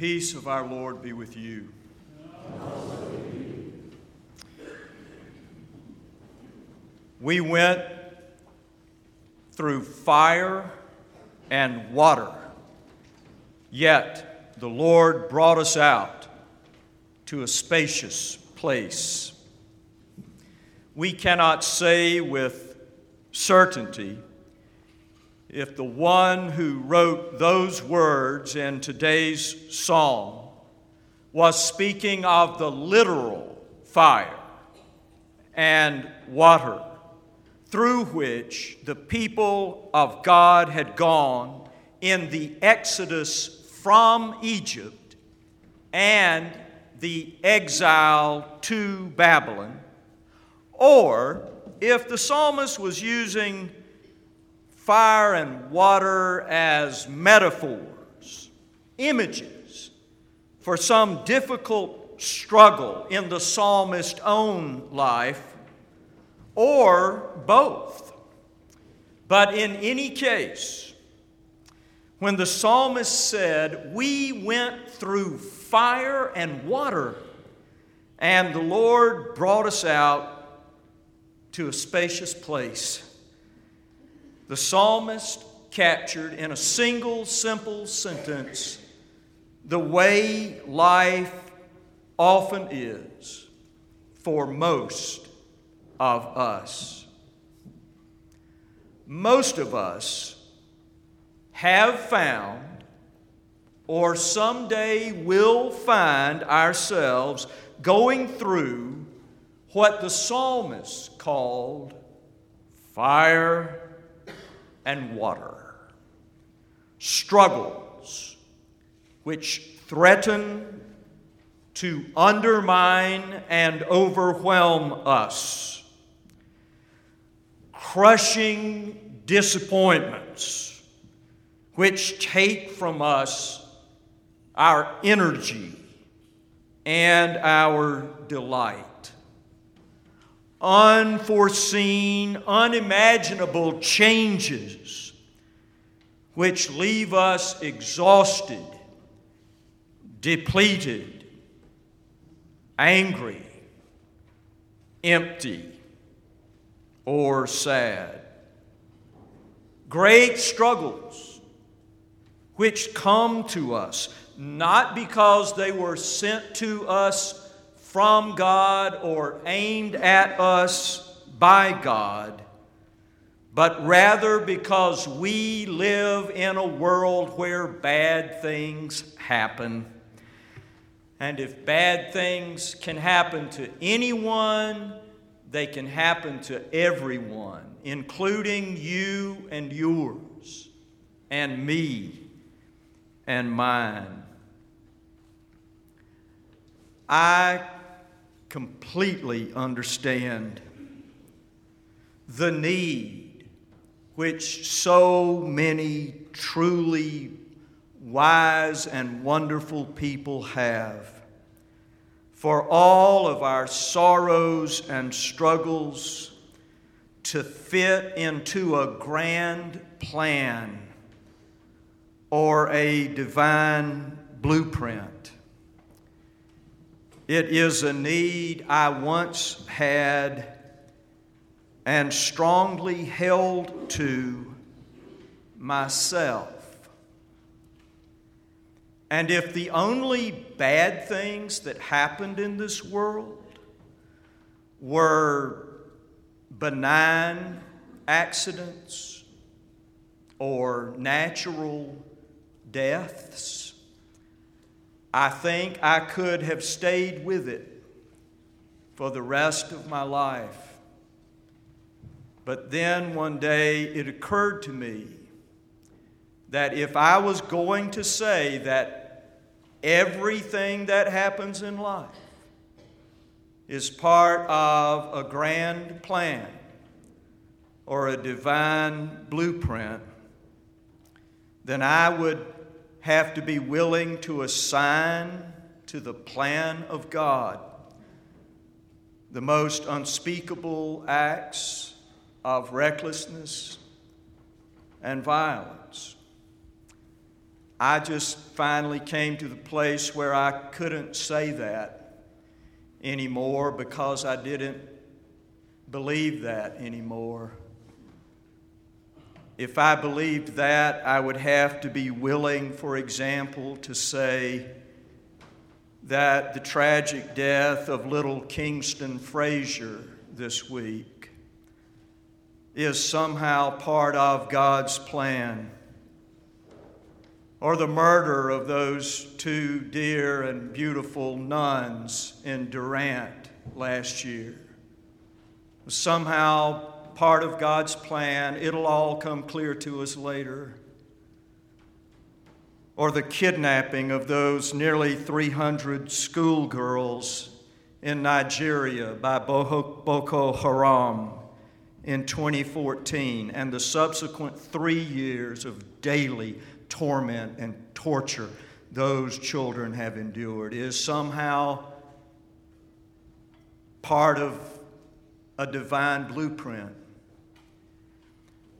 peace of our Lord be with you. We went through fire and water, yet the Lord brought us out to a spacious place. We cannot say with certainty if the one who wrote those words in today's psalm was speaking of the literal fire and water through which the people of God had gone in the exodus from Egypt and the exile to Babylon, or if the psalmist was using fire and water as metaphors, images for some difficult struggle in the psalmist's own life, or both. But in any case, when the psalmist said, We went through fire and water, and the Lord brought us out to a spacious place the psalmist captured in a single simple sentence the way life often is for most of us. Most of us have found or someday will find ourselves going through what the psalmist called fire and water. Struggles which threaten to undermine and overwhelm us. Crushing disappointments which take from us our energy and our delight unforeseen, unimaginable changes which leave us exhausted, depleted, angry, empty, or sad. Great struggles which come to us not because they were sent to us from God or aimed at us by God, but rather because we live in a world where bad things happen. And if bad things can happen to anyone, they can happen to everyone, including you and yours, and me and mine. I completely understand the need which so many truly wise and wonderful people have for all of our sorrows and struggles to fit into a grand plan or a divine blueprint. It is a need I once had and strongly held to myself. And if the only bad things that happened in this world were benign accidents or natural deaths, I think I could have stayed with it for the rest of my life. But then one day it occurred to me that if I was going to say that everything that happens in life is part of a grand plan or a divine blueprint, then I would have to be willing to assign to the plan of God the most unspeakable acts of recklessness and violence. I just finally came to the place where I couldn't say that anymore because I didn't believe that anymore. If I believed that, I would have to be willing, for example, to say that the tragic death of little Kingston Frazier this week is somehow part of God's plan or the murder of those two dear and beautiful nuns in Durant last year. Somehow, part of God's plan, it'll all come clear to us later. Or the kidnapping of those nearly 300 schoolgirls in Nigeria by Boko Haram in 2014 and the subsequent three years of daily torment and torture those children have endured is somehow part of a divine blueprint.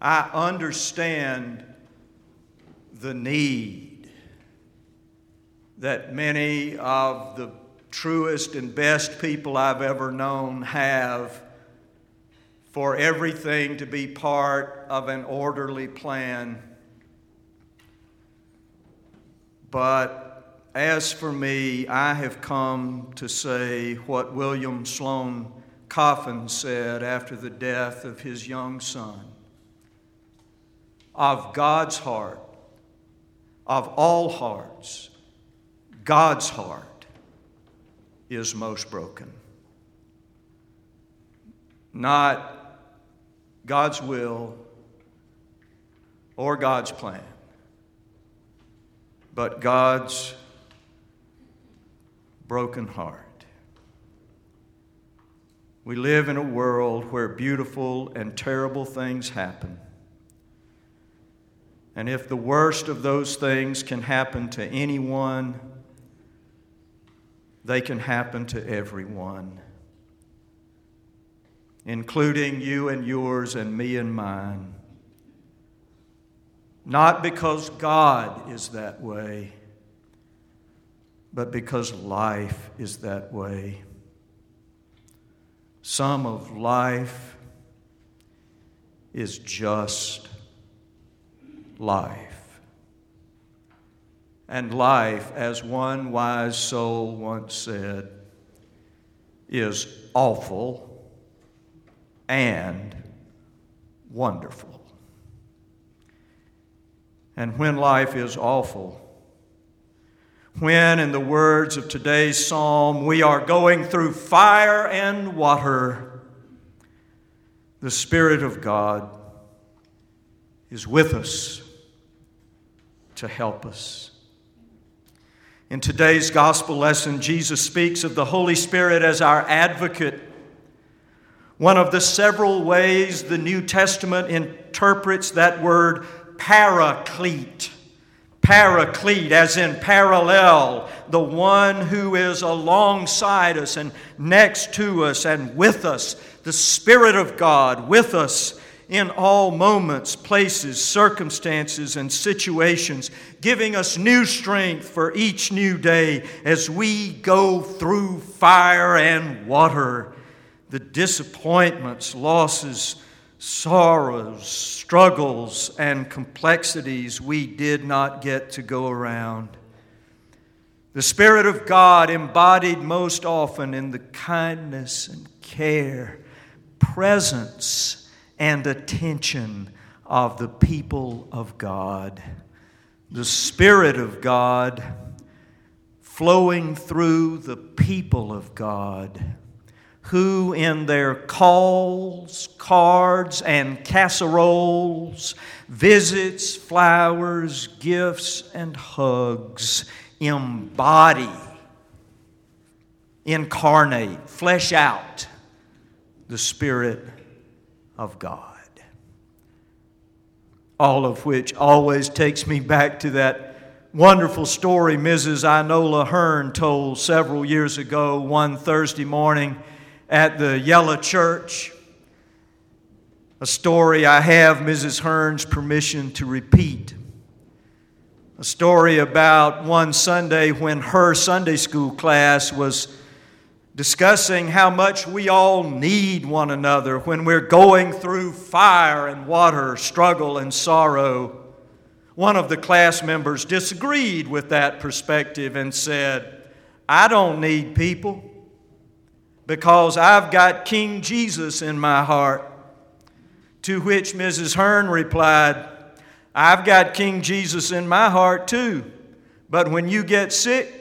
I understand the need that many of the truest and best people I've ever known have for everything to be part of an orderly plan but as for me, I have come to say what William Sloane Coffin said after the death of his young son. Of God's heart, of all hearts, God's heart is most broken. Not God's will or God's plan but God's broken heart. We live in a world where beautiful and terrible things happen. And if the worst of those things can happen to anyone, they can happen to everyone, including you and yours and me and mine. Not because God is that way, but because life is that way. Some of life is just life. And life, as one wise soul once said, is awful and wonderful. And when life is awful, when, in the words of today's psalm, we are going through fire and water, the Spirit of God is with us to help us. In today's gospel lesson, Jesus speaks of the Holy Spirit as our advocate. One of the several ways the New Testament interprets that word paraclete. Paraclete, as in parallel, the one who is alongside us and next to us and with us, the Spirit of God with us in all moments, places, circumstances, and situations, giving us new strength for each new day as we go through fire and water, the disappointments, losses, sorrows, struggles, and complexities we did not get to go around. The Spirit of God embodied most often in the kindness and care, presence, and attention of the people of God. The Spirit of God flowing through the people of God who in their calls, cards, and casseroles, visits, flowers, gifts, and hugs embody, incarnate, flesh out the Spirit of God. All of which always takes me back to that wonderful story Mrs. Inola Hearn told several years ago, one Thursday morning at the Yellow Church. A story I have Mrs. Hearn's permission to repeat. a story about one Sunday when her Sunday school class was discussing how much we all need one another when we're going through fire and water, struggle and sorrow. One of the class members disagreed with that perspective and said, I don't need people because I've got King Jesus in my heart. To which Mrs. Hearn replied, I've got King Jesus in my heart too. But when you get sick,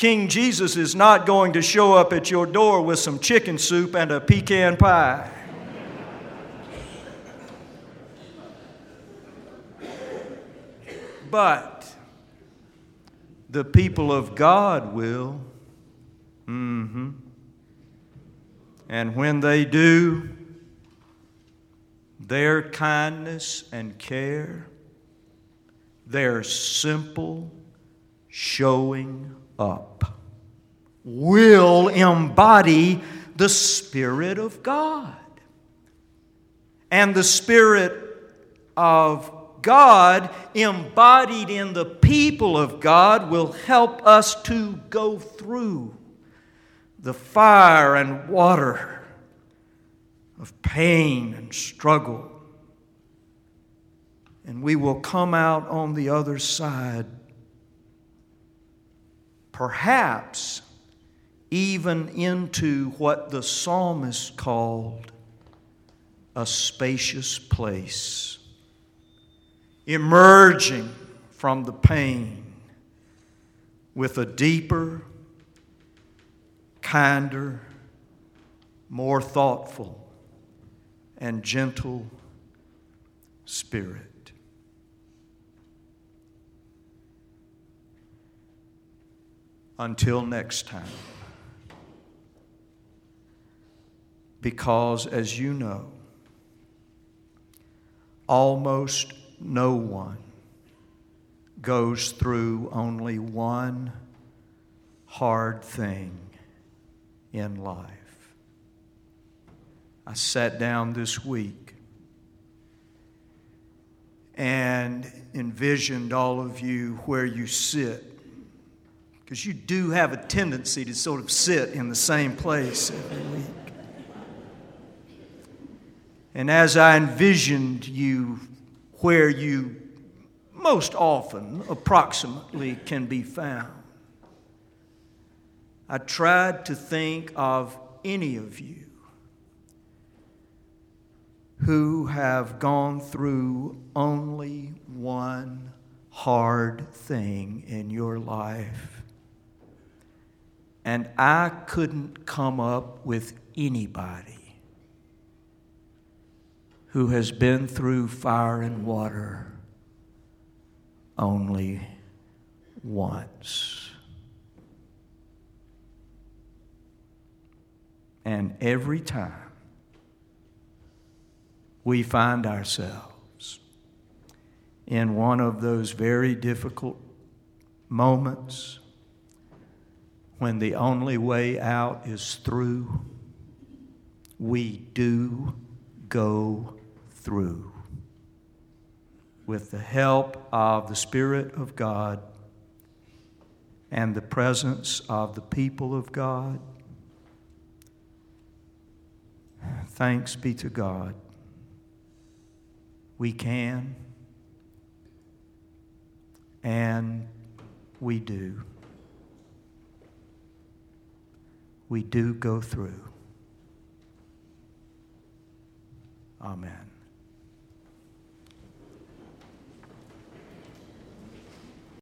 King Jesus is not going to show up at your door with some chicken soup and a pecan pie. but the people of God will. Mm-hmm. And when they do, their kindness and care, their simple showing up will embody the Spirit of God. And the Spirit of God, embodied in the people of God, will help us to go through the fire and water of pain and struggle. And we will come out on the other side, perhaps even into what the psalmist called a spacious place, emerging from the pain with a deeper kinder, more thoughtful, and gentle spirit. Until next time. Because, as you know, almost no one goes through only one hard thing in life. I sat down this week and envisioned all of you where you sit. Because you do have a tendency to sort of sit in the same place every week. And as I envisioned you where you most often, approximately, can be found, I tried to think of any of you who have gone through only one hard thing in your life. And I couldn't come up with anybody who has been through fire and water only once. And every time we find ourselves in one of those very difficult moments when the only way out is through, we do go through. With the help of the Spirit of God and the presence of the people of God Thanks be to God. We can and we do. We do go through. Amen.